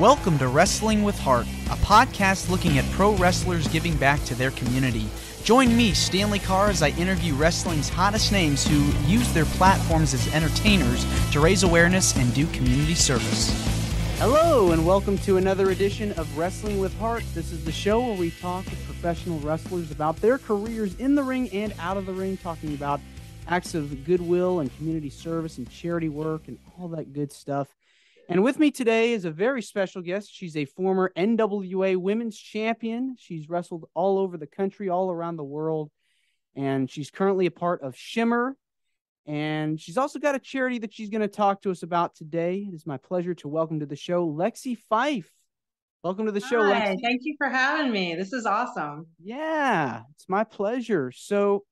Welcome to Wrestling with Heart, a podcast looking at pro wrestlers giving back to their community. Join me, Stanley Carr, as I interview wrestling's hottest names who use their platforms as entertainers to raise awareness and do community service. Hello, and welcome to another edition of Wrestling with Heart. This is the show where we talk with professional wrestlers about their careers in the ring and out of the ring, talking about acts of goodwill and community service and charity work and all that good stuff. And with me today is a very special guest. She's a former NWA women's champion. She's wrestled all over the country, all around the world. And she's currently a part of Shimmer. And she's also got a charity that she's going to talk to us about today. It is my pleasure to welcome to the show Lexi Fyfe. Welcome to the show, Hi, Lexi. thank you for having me. This is awesome. Yeah, it's my pleasure. So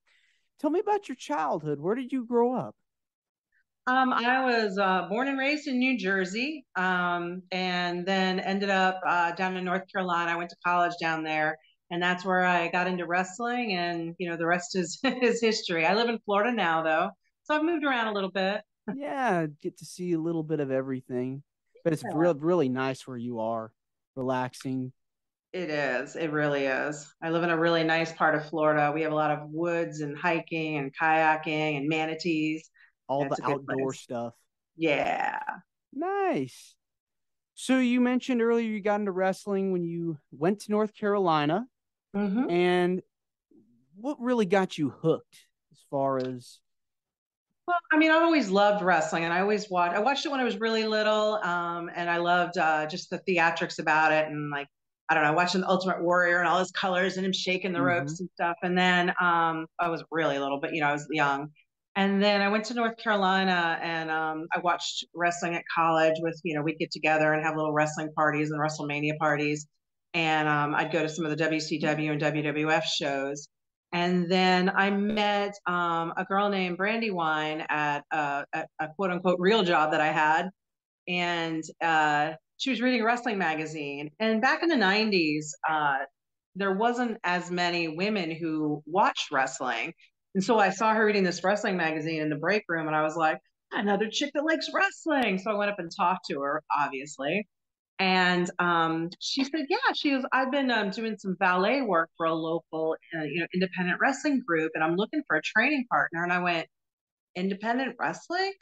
tell me about your childhood. Where did you grow up? Um, I was uh, born and raised in New Jersey, um, and then ended up uh, down in North Carolina. I went to college down there, and that's where I got into wrestling. And you know, the rest is is history. I live in Florida now, though, so I've moved around a little bit. yeah, get to see a little bit of everything. But it's Yeah. real, really nice where you are, relaxing. It is. It really is. I live in a really nice part of Florida. We have a lot of woods and hiking and kayaking and manatees. All That's the outdoor place. stuff. Yeah. Nice. So you mentioned earlier you got into wrestling when you went to North Carolina, hmm and what really got you hooked as far as Well, I mean, I've always loved wrestling, and I always watched. I watched it when I was really little, um, and I loved uh, just the theatrics about it, and like I don't know, watching the Ultimate Warrior and all his colors and him shaking the ropes and stuff. And then um, I was really little, but you know, I was young. And then I went to North Carolina, and um, I watched wrestling at college. With you know, we'd get together and have little wrestling parties and WrestleMania parties, and um, I'd go to some of the WCW and WWF shows. And then I met um, a girl named Brandywine at a, a, a quote unquote real job that I had. And uh, she was reading a wrestling magazine. And back in the 90s, uh, there wasn't as many women who watched wrestling. And so I saw her reading this wrestling magazine in the break room, and I was like, another chick that likes wrestling. So I went up and talked to her, obviously. And um, she said, "Yeah, she was. I've been um, doing some valet work for a local, uh, you know, independent wrestling group, and I'm looking for a training partner." And I went, "Independent wrestling?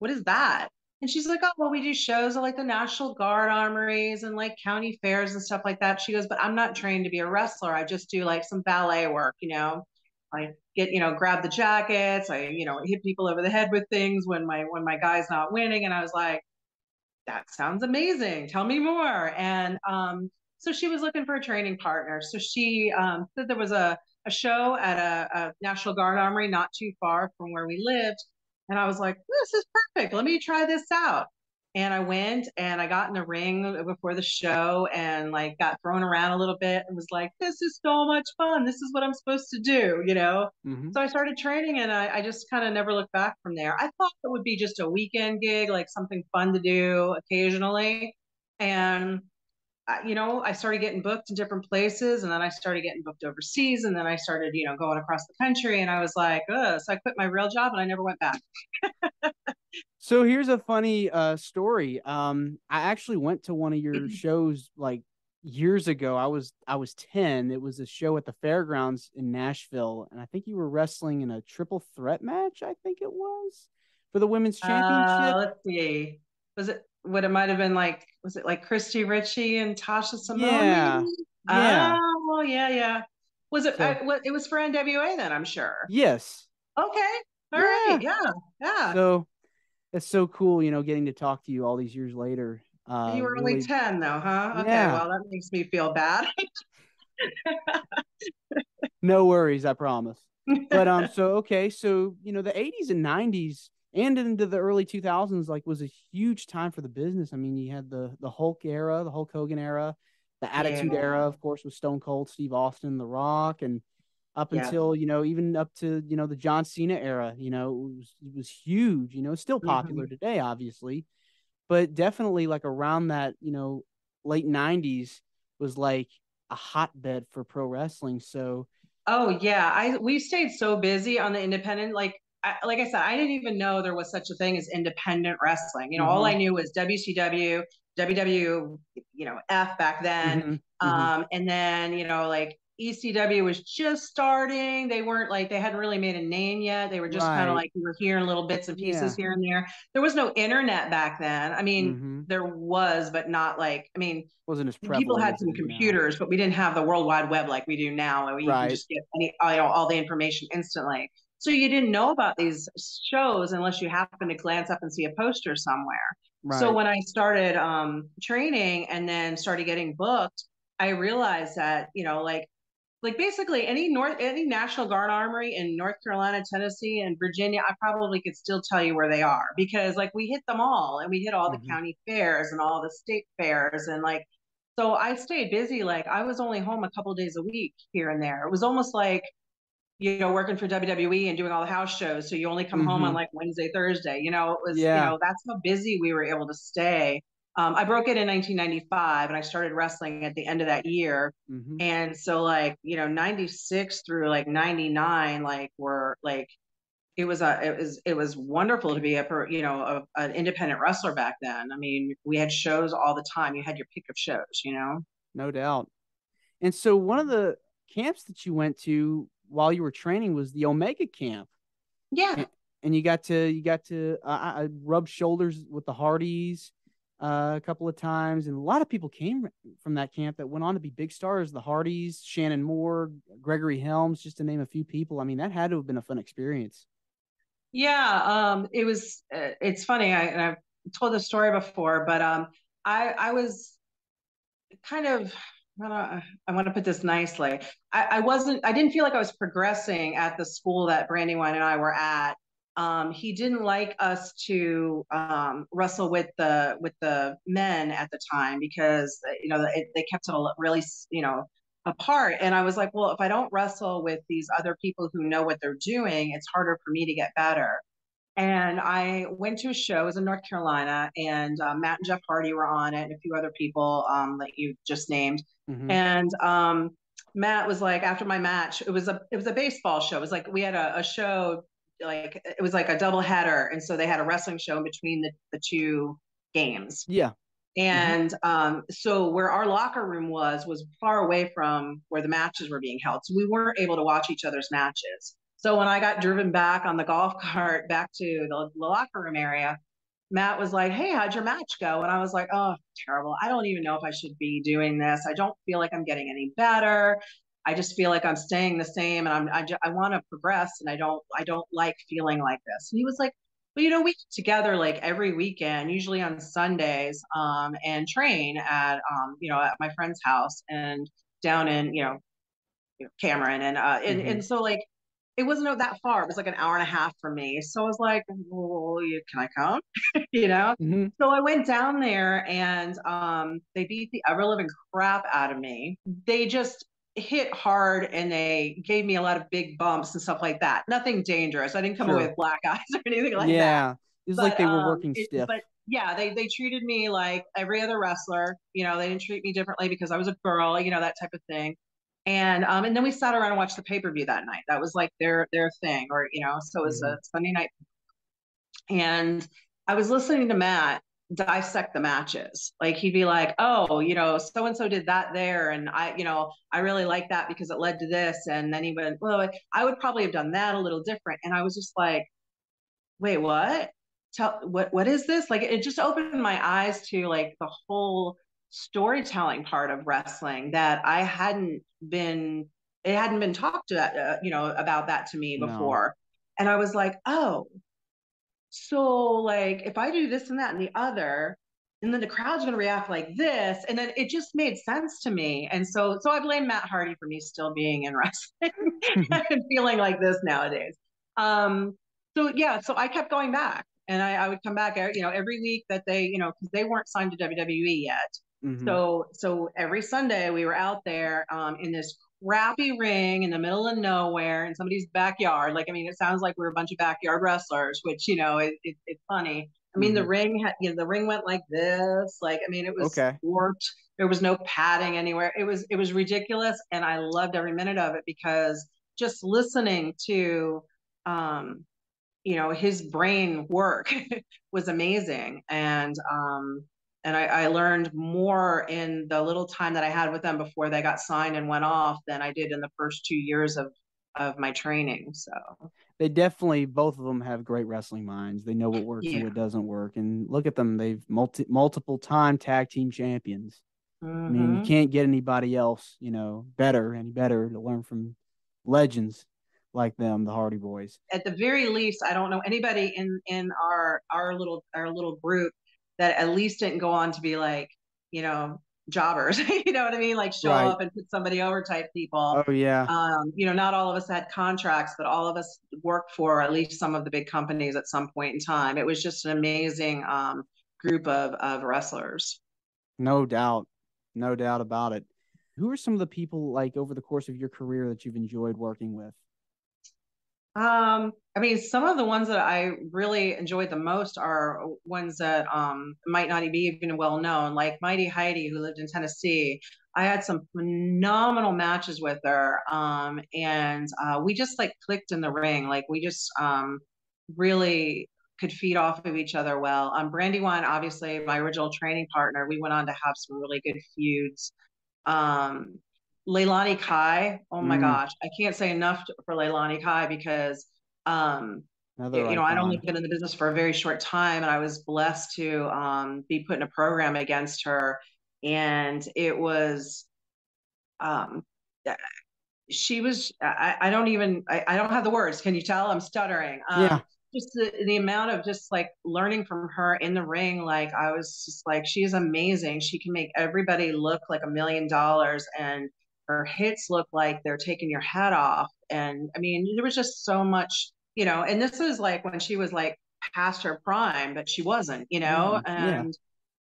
What is that?" And she's like, "Oh, well, we do shows at like the National Guard armories and like county fairs and stuff like that." She goes, "But I'm not trained to be a wrestler. I just do like some valet work, you know." I get, you know, grab the jackets. I, you know, hit people over the head with things when my when my guy's not winning. And I was like, that sounds amazing. Tell me more. And um, so she was looking for a training partner. So she um, said there was a, a show at a, a National Guard Armory not too far from where we lived. And I was like, this is perfect. Let me try this out. And I went and I got in the ring before the show and like got thrown around a little bit and was like, this is so much fun. This is what I'm supposed to do, you know? Mhm. So I started training and I, I just kind of never looked back from there. I thought it would be just a weekend gig, like something fun to do occasionally. And, I, you know, I started getting booked in different places and then I started getting booked overseas and then I started, you know, going across the country and I was like, Ugh. so I quit my real job and I never went back. So here's a funny uh story. Um I actually went to one of your shows like years ago. I was I was 10. It was a show at the fairgrounds in Nashville and I think you were wrestling in a triple threat match, I think it was, for the women's championship. Uh, let's see. Was it what it might have been like? Was it like Christy Ritchie and Tasha Simone? Yeah. Yeah. Oh, yeah, yeah. Was it? So- I, it was for NWA then, I'm sure. yes. Okay. All Yeah. right. Yeah. Yeah. So it's so cool, you know, getting to talk to you all these years later. Uh you were only 10 though, huh? Okay. Yeah. Well, that makes me feel bad. no worries, I promise. but um so okay so you know the 80s and 90s and into the early 2000s like was a huge time for the business i mean you had the the hulk era the hulk hogan era the attitude Yeah. era of course with stone cold steve austin the rock and up Yeah. until you know even up to you know the john cena era you know it was it was huge you know still popular Mm-hmm. today obviously but definitely like around that you know late 90s was like a hotbed for pro wrestling so Oh yeah, I we stayed so busy on the independent. Like I, like I said, I didn't even know there was such a thing as independent wrestling. You know, all Mhm. I knew was WCW, WW, you know, F back then. Mm-hmm. mm-hmm. Um, and then, you know, like ECW was just starting. They weren't like they hadn't really made a name yet. They were just right. kind of like we were hearing little bits and pieces yeah. here and there. There was no internet back then. I mean, mm-hmm. there was, but not like I mean, wasn't as people had some computers, now. but we didn't have the World Wide Web like we do now, and we right. just get any you know, all the information instantly. So you didn't know about these shows unless you happened to glance up and see a poster somewhere. Right. So when I started um, training and then started getting booked, I realized that you know like like basically any North any National Guard armory in North Carolina, Tennessee, and Virginia, I probably could still tell you where they are because like we hit them all and we hit all mm-hmm. the county fairs and all the state fairs and like so I stayed busy. Like I was only home a couple days a week here and there. It was almost like you know working for WWE and doing all the house shows. So you only come mm-hmm. home on mm-hmm. like Wednesday, Thursday. You know, it was yeah. you know that's how busy we were able to stay. Um, I broke it in 1995 and I started wrestling at the end of that year. Mm-hmm. And so like, you know, 96 through like 99, like were like, it was a, it was, it was wonderful to be a, you know, a, an independent wrestler back then. I mean, we had shows all the time. You had your pick of shows, you know? No doubt. And so one of the camps that you went to while you were training was the Omega camp. Yeah. And, and you got to, you got to uh, rub shoulders with the Hardys uh, a couple of times, and a lot of people came from that camp that went on to be big stars. The Hardys, Shannon Moore, Gregory Helms, just to name a few people. I mean, that had to have been a fun experience. Yeah, um, it was. Uh, it's funny. I, and I've told the story before, but um, I I was kind of I, I want to put this nicely. I, I, wasn't. I didn't feel like I was progressing at the school that Brandywine and I were at. Um, he didn't like us to um, wrestle with the with the men at the time because you know it, they kept it really you know apart. And I was like, well, if I don't wrestle with these other people who know what they're doing, it's harder for me to get better. And I went to a show. It was in North Carolina, and uh, Matt and Jeff Hardy were on it, and a few other people um, that you just named. Mm-hmm. And um, Matt was like, after my match, it was a it was a baseball show. It was like we had a, a show like it was like a double header and so they had a wrestling show in between the, the two games. Yeah. And mm-hmm. um, so where our locker room was was far away from where the matches were being held so we weren't able to watch each other's matches. So when i got driven back on the golf cart back to the, the locker room area matt was like hey how'd your match go? And i was like oh terrible. I don't even know if i should be doing this. I don't feel like i'm getting any better I just feel like I'm staying the same and I'm, I, I want to progress and I don't, I don't like feeling like this. And he was like, well, you know, we get together like every weekend, usually on Sundays, um, and train at, um, you know, at my friend's house and down in, you know, Cameron. And, uh, and, mm-hmm. and so like, it wasn't that far. It was like an hour and a half for me. So I was like, well, can I come? you know? Mm-hmm. So I went down there and um, they beat the ever living crap out of me. They just, hit hard and they gave me a lot of big bumps and stuff like that. Nothing dangerous. I didn't come sure. away with black eyes or anything like yeah. that. Yeah. It was but, like they were working um, stiff. but yeah, they they treated me like every other wrestler. You know, they didn't treat me differently because I was a girl, you know, that type of thing. And um, and then we sat around and watched the pay per view that night. That was like their their thing, or you know, so it was mm-hmm. a Sunday night. And I was listening to Matt, dissect the matches. Like he'd be like, "Oh, you know, so and so did that there, and I, you know, I really like that because it led to this." And then he went, "Well, I would probably have done that a little different." And I was just like, "Wait, what? Tell what? What is this?" Like it just opened my eyes to like the whole storytelling part of wrestling that I hadn't been. It hadn't been talked to, uh, you know, about that to me before. No. And I was like, "Oh." So like if I do this and that and the other, and then the crowd's going to react like this and then it just made sense to me. And so so i blame matt hardy for me still being in wrestling and feeling like this nowadays. Um so yeah so i kept going back and i, I would come back you know every week that they you know because they weren't signed to wwe yet. Mm-hmm. so so every sunday we were out there um, in this crappy ring in the middle of nowhere in somebody's backyard. Like, I mean, it sounds like we're a bunch of backyard wrestlers, which, you know, it, it, it's funny. I mean, mm-hmm. the ring had, you know, the ring went like this. Like, I mean, it was okay. warped. There was no padding anywhere. It was, it was ridiculous. And I loved every minute of it because just listening to, um, you know, his brain work was amazing. And, um, and I, I, learned more in the little time that I had with them before they got signed and went off than I did in the first two years of of my training. So they definitely both of them have great wrestling minds. They know what works yeah. and what doesn't work. And look at them; they've multi multiple time tag team champions. Mm-hmm. I mean, you mm-hmm. can't get anybody else, you know, better any better to learn from legends like them, the Hardy Boys. At the very least, I don't know anybody in in our our little our little group that at least didn't go on to be like, you know, jobbers. you know what I mean? Like show right. up and put somebody over type people. Oh yeah. Um, you know, not all of us had contracts, but all of us worked for at least some of the big companies at some point in time. It was just an amazing um, group of of wrestlers. No doubt, no doubt about it. Who are some of the people like over the course of your career that you've enjoyed working with? Um, I mean, some of the ones that I really enjoyed the most are ones that um, might not be even well known, like Mighty Heidi, who lived in Tennessee. I had some phenomenal matches with her, um, and uh, we just like clicked in the ring. Like we just um, really could feed off of each other well. Um, Brandywine, obviously, my original training partner, we went on to have some really good feuds. Um, Leilani Kai. Oh my mm. gosh, I can't say enough for Leilani Kai because um, you know I'd only been in the business for a very short time, and I was blessed to um, be put in a program against her, and it was um, she was I, I don't even I, I, don't have the words. Can you tell I'm stuttering? Um, yeah. Just the, the amount of just like learning from her in the ring, like I was just like, she is amazing. She can make everybody look like a million dollars and her hits look like they're taking your head off. And I mean, there was just so much, you know, and this was like when she was like past her prime, but she wasn't, you know, mm, and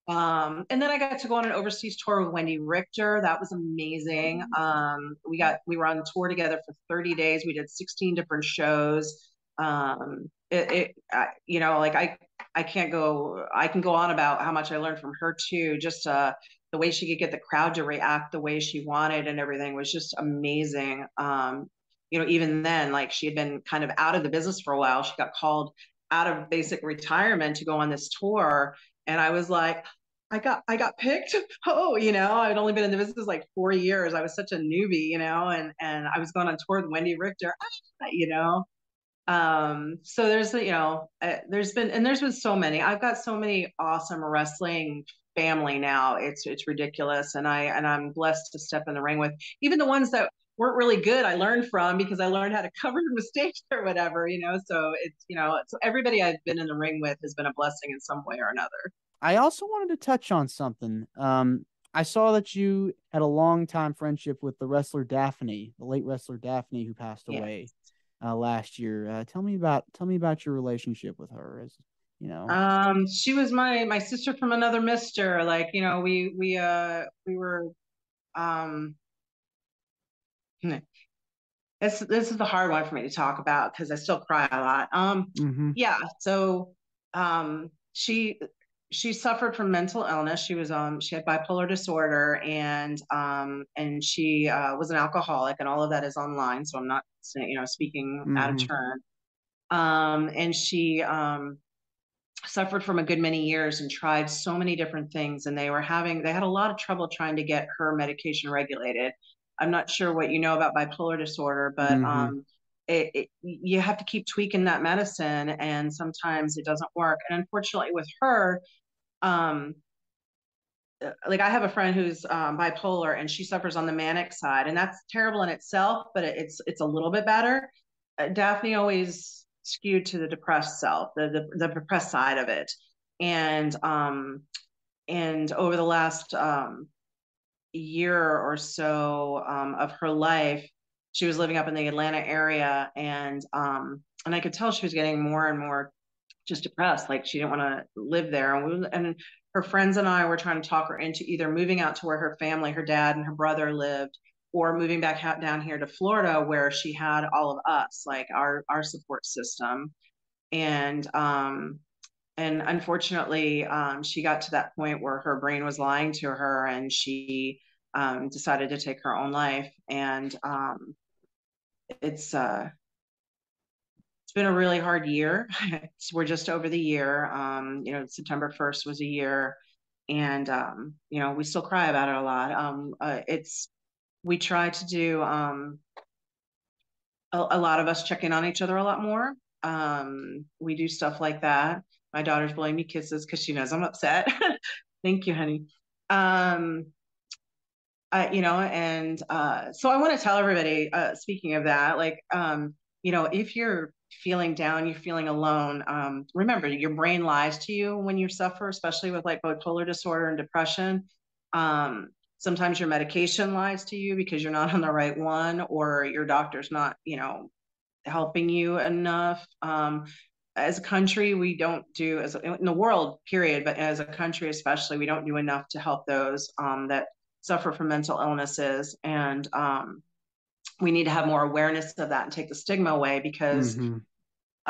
yeah. um, and then I got to go on an overseas tour with Wendi Richter. That was amazing. Um, we got we were on tour together for 30 days. We did 16 different shows. Um, it, it I, you know, like I I can't go I can go on about how much I learned from her too. Just uh the way she could get the crowd to react the way she wanted and everything was just amazing. Um, you know, even then, like she had been kind of out of the business for a while. She got called out of basic retirement to go on this tour. And I was like, I got I got picked. Oh, you know, I'd only been in the business like four years. I was such a newbie, you know, and and I was going on tour with Wendi Richter, you know. Um, so there's you know, uh, there's been and there's been so many. I've got so many awesome wrestling family now. It's it's ridiculous, and I and I'm blessed to step in the ring with even the ones that weren't really good. I learned from because I learned how to cover mistakes or whatever, you know. So it's you know, so everybody I've been in the ring with has been a blessing in some way or another. I also wanted to touch on something. Um, I saw that you had a long time friendship with the wrestler Daffney, the late wrestler Daffney, who passed yes. away uh, last year. Uh, tell me about tell me about your relationship with her. As you know um she was my my sister from another mister like you know we we uh we were um this this is the hard one for me to talk about because i still cry a lot um mm-hmm. yeah so um she she suffered from mental illness she was um she had bipolar disorder and um and she uh, was an alcoholic and all of that is online so i'm not you know speaking mm-hmm. out of mm-hmm. turn um and she um suffered from a good many years and tried so many different things and they were having they had a lot of trouble trying to get her medication regulated. I'm not sure what you know about bipolar disorder but mm-hmm. um, it, it, you have to keep tweaking that medicine and sometimes it doesn't work. And unfortunately with her um, uh, like i have a friend who's um, bipolar and she suffers on the manic side and that's terrible in itself but it's it's a little bit better. Uh, daffney always skewed to the depressed self, the the, the depressed side of it, and um, and over the last um, year or so um, of her life, she was living up in the Atlanta area, and um, and I could tell she was getting more and more just depressed, like she didn't want to live there, and we, and her friends and I were trying to talk her into either moving out to where her family, her dad and her brother lived, or moving back down here to Florida where she had all of us, like our our support system. And um and unfortunately, um, she got to that point where her brain was lying to her and she um, decided to take her own life. And um, it's uh, it's been a really hard year. we're just over the year. Um, you know, September 1st was a year and um, you know, we still cry about it a lot. Um, uh, it's we try to do um, a, a, lot of us check in on each other a lot more. Um, we do stuff like that. My daughter's blowing me kisses because she knows I'm upset. Thank you, honey. Um, uh, you know, and uh, so I want to tell everybody. Uh, speaking of that, like, um, you know, if you're feeling down, you're feeling alone, um, remember your brain lies to you when you suffer, especially with like bipolar disorder and depression. Um, sometimes your medication lies to you because you're not on the right one or your doctor's not, you know, helping you enough. Um, as a country, we don't do as in the world, period, but as a country especially, we don't do enough to help those um, that suffer from mental illnesses. And um, we need to have more awareness of that and take the stigma away because mm-hmm.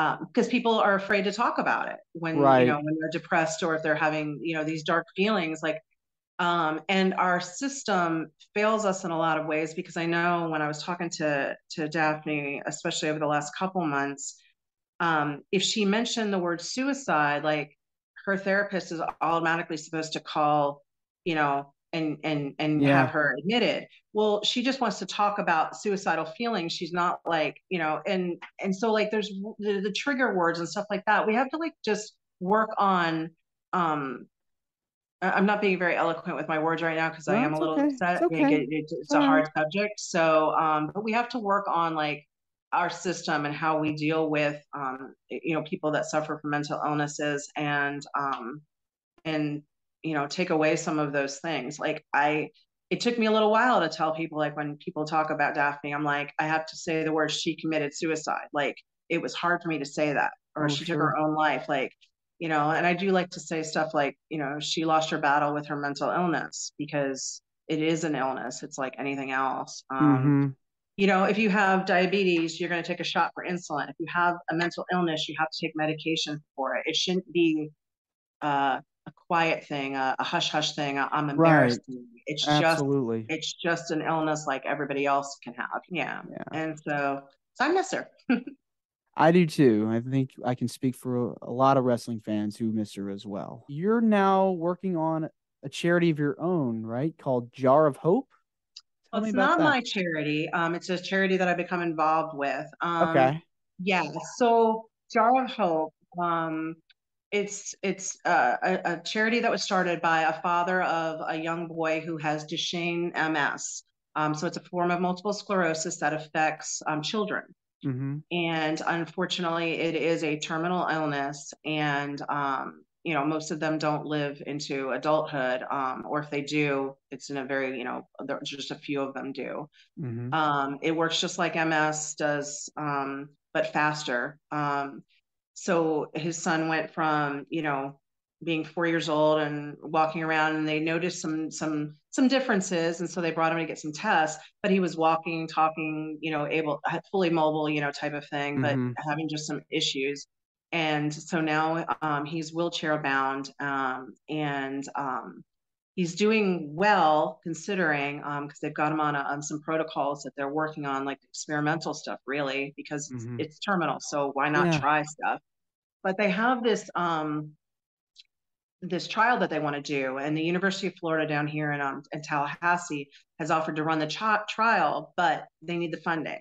um, because people are afraid to talk about it when right. you know when they're depressed or if they're having you know these dark feelings like um, and our system fails us in a lot of ways because I know when I was talking to to Daffney, especially over the last couple months, um, if she mentioned the word suicide, like her therapist is automatically supposed to call, you know, and and and yeah. have her admitted well she just wants to talk about suicidal feelings. She's not like you know and and so like there's the, the trigger words and stuff like that. We have to like just work on um I'm not being very eloquent with my words right now because no, I am a little okay. upset. It's, okay. it, it, it's a hard subject. So, um, but we have to work on like our system and how we deal with, um, you know, people that suffer from mental illnesses and, um, and you know take away some of those things like i it took me a little while to tell people like when people talk about daffney i'm like i have to say the word she committed suicide like it was hard for me to say that or oh, she sure. took her own life like you know and i do like to say stuff like you know she lost her battle with her mental illness because it is an illness it's like anything else um, mm-hmm. you know if you have diabetes you're going to take a shot for insulin if you have a mental illness you have to take medication for it it shouldn't be uh, a quiet thing, a, a hush hush thing. I'm embarrassed. Right. It's Absolutely. just it's just an illness like everybody else can have. Yeah. yeah. And so so I miss her. I do too. I think I can speak for a, a, lot of wrestling fans who miss her as well. You're now working on a charity of your own, right? Called Jar of Hope. Well, it's not that. my charity. Um, it's a charity that I become involved with. Um, okay. Yeah. So Jar of Hope. Um, it's it's uh, a, a, charity that was started by a father of a young boy who has Duchenne MS. Um, so it's a form of multiple sclerosis that affects um, children. Mm-hmm. And unfortunately, it is a terminal illness, and um, you know most of them don't live into adulthood, um, or if they do, it's in a very you know just a few of them do. Mm-hmm. Um, it works just like MS does, um, but faster. Um, so his son went from you know being four years old and walking around and they noticed some some some differences and so they brought him to get some tests but he was walking talking you know able fully mobile you know type of thing but mm-hmm. having just some issues and so now um, he's wheelchair bound um, and um, he's doing well considering because um, they've got him on, a, on some protocols that they're working on like experimental stuff really because mm-hmm. it's, it's, terminal so why not yeah. try stuff but they have this um, this trial that they want to do and the university of florida down here in, um, in tallahassee has offered to run the ch- trial but they need the funding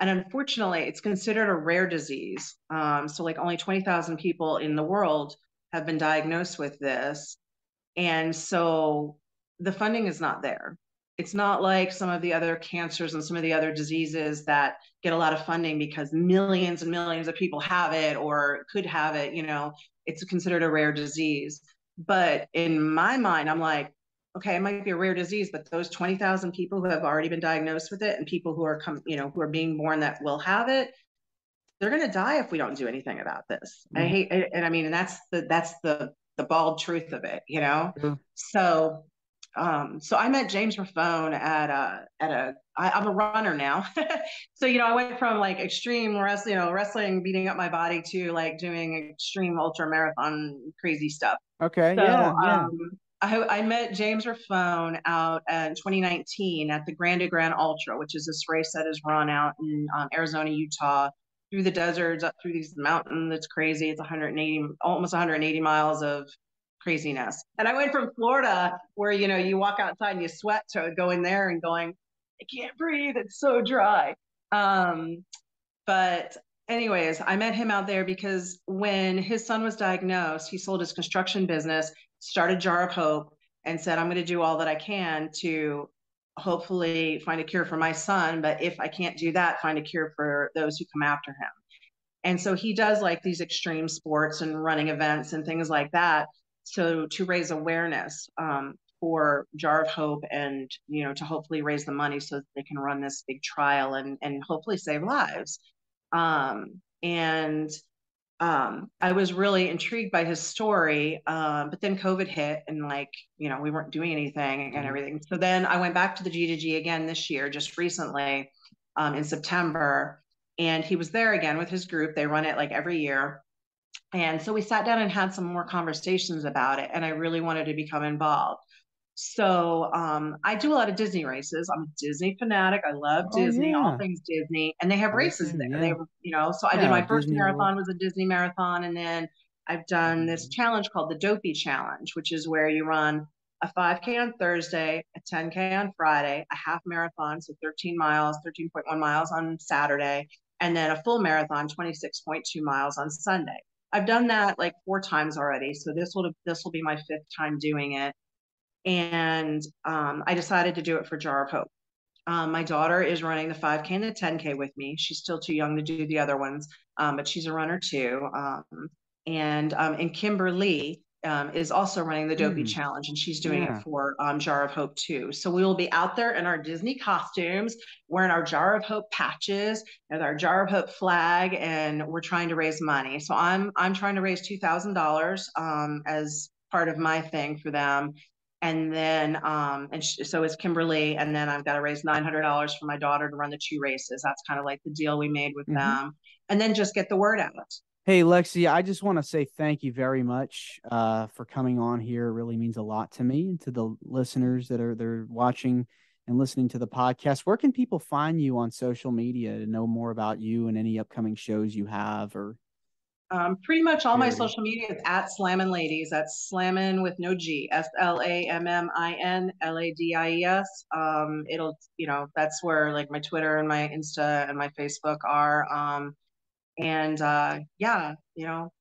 and unfortunately it's considered a rare disease um, so like only 20000 people in the world have been diagnosed with this and so the funding is not there. It's not like some of the other cancers and some of the other diseases that get a lot of funding because millions and millions of people have it or could have it. You know, it's considered a rare disease. But in my mind, I'm like, okay, it might be a rare disease, but those 20,000 people who have already been diagnosed with it and people who are come, you know, who are being born that will have it, they're going to die if we don't do anything about this. Mm-hmm. I hate, and I mean, and that's the, that's the the bald truth of it, you know? Mm-hmm. So, um, so I met James Raffone at a, at a, I, I'm a runner now. so, you know, I went from like extreme wrestling, you know, wrestling, beating up my body to like doing extreme ultra marathon crazy stuff. Okay. So, yeah, yeah. Um, I, I, met James Raffone out in 2019 at the Grand to Grand Ultra, which is this race that is run out in um, Arizona, Utah, through the deserts, up through these mountains. It's crazy. It's 180, almost 180 miles of craziness. And I went from Florida, where you know you walk outside and you sweat, to going there and going, I can't breathe. It's so dry. Um, but anyways, I met him out there because when his son was diagnosed, he sold his construction business, started Jar of Hope, and said, I'm going to do all that I can to hopefully find a cure for my son. But if I can't do that, find a cure for those who come after him. And so he does like these extreme sports and running events and things like that. So to raise awareness um, for Jar of Hope and, you know, to hopefully raise the money so that they can run this big trial and, and hopefully save lives. Um, and um, I was really intrigued by his story. Um, but then COVID hit and like, you know, we weren't doing anything and mm-hmm. everything. So then I went back to the G2G again this year, just recently um, in September. And he was there again with his group. They run it like every year. And so we sat down and had some more conversations about it. And I really wanted to become involved. So um, I do a lot of Disney races. I'm a Disney fanatic. I love oh, Disney, yeah. all things Disney, and they have races there. Yeah. They have, you know, so I did my first Disney marathon World. was a Disney marathon, and then I've done this mm-hmm. challenge called the Dopey Challenge, which is where you run a 5K on Thursday, a 10K on Friday, a half marathon, so 13 miles, 13.1 miles on Saturday, and then a full marathon, 26.2 miles on Sunday. I've done that like four times already, so this will this will be my fifth time doing it and um, I decided to do it for Jar of Hope. Um, my daughter is running the 5K and the 10K with me. She's still too young to do the other ones, um, but she's a runner too. Um, and um, and Kimberly um, is also running the Dopey mm. Challenge, and she's doing yeah. it for Jar of Hope too. So we will be out there in our Disney costumes, wearing our Jar of Hope patches with our Jar of Hope flag, and we're trying to raise money. So I'm I'm trying to raise two thousand dollars as part of my thing for them and then um and sh- so is kimberly and then i've got to raise $900 for my daughter to run the two races that's kind of like the deal we made with mm-hmm. them and then just get the word out hey lexi i just want to say thank you very much uh, for coming on here it really means a lot to me and to the listeners that are they're watching and listening to the podcast where can people find you on social media to know more about you and any upcoming shows you have or um, pretty much all my social media is at Slammin' Ladies. That's Slammin' with no G. S L A M M I N L A D I E S. Um, it'll, you know, that's where like my Twitter and my Insta and my Facebook are. Um, and uh, yeah, you know,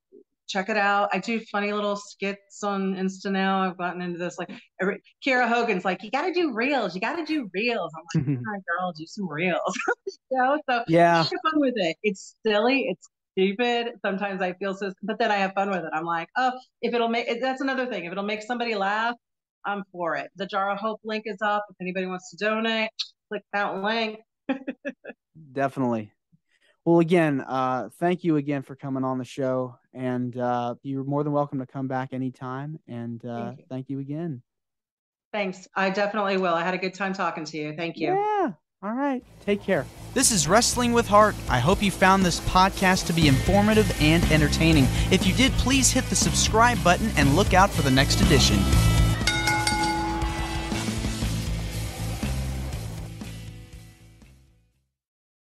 check it out. I do funny little skits on Insta now. I've gotten into this. Like every, Hogan's like, you got to do reels. You got to do reels. I'm like, right, girl, do some reels. you know, so yeah, have fun with it. It's silly. It's stupid. Sometimes I feel so, but then I have fun with it. I'm like, oh, if it'll make, that's another thing. If it'll make somebody laugh, I'm for it. The Jar of Hope link is up. If anybody wants to donate, click that link. Definitely. Well, again, uh, thank you again for coming on the show, and uh, you're more than welcome to come back anytime. And uh, thank, you. thank you again. Thanks. I definitely will. I had a good time talking to you. Thank you. Yeah. All right. Take care. This is Wrestling with Heart. I hope you found this podcast to be informative and entertaining. If you did, please hit the subscribe button and look out for the next edition.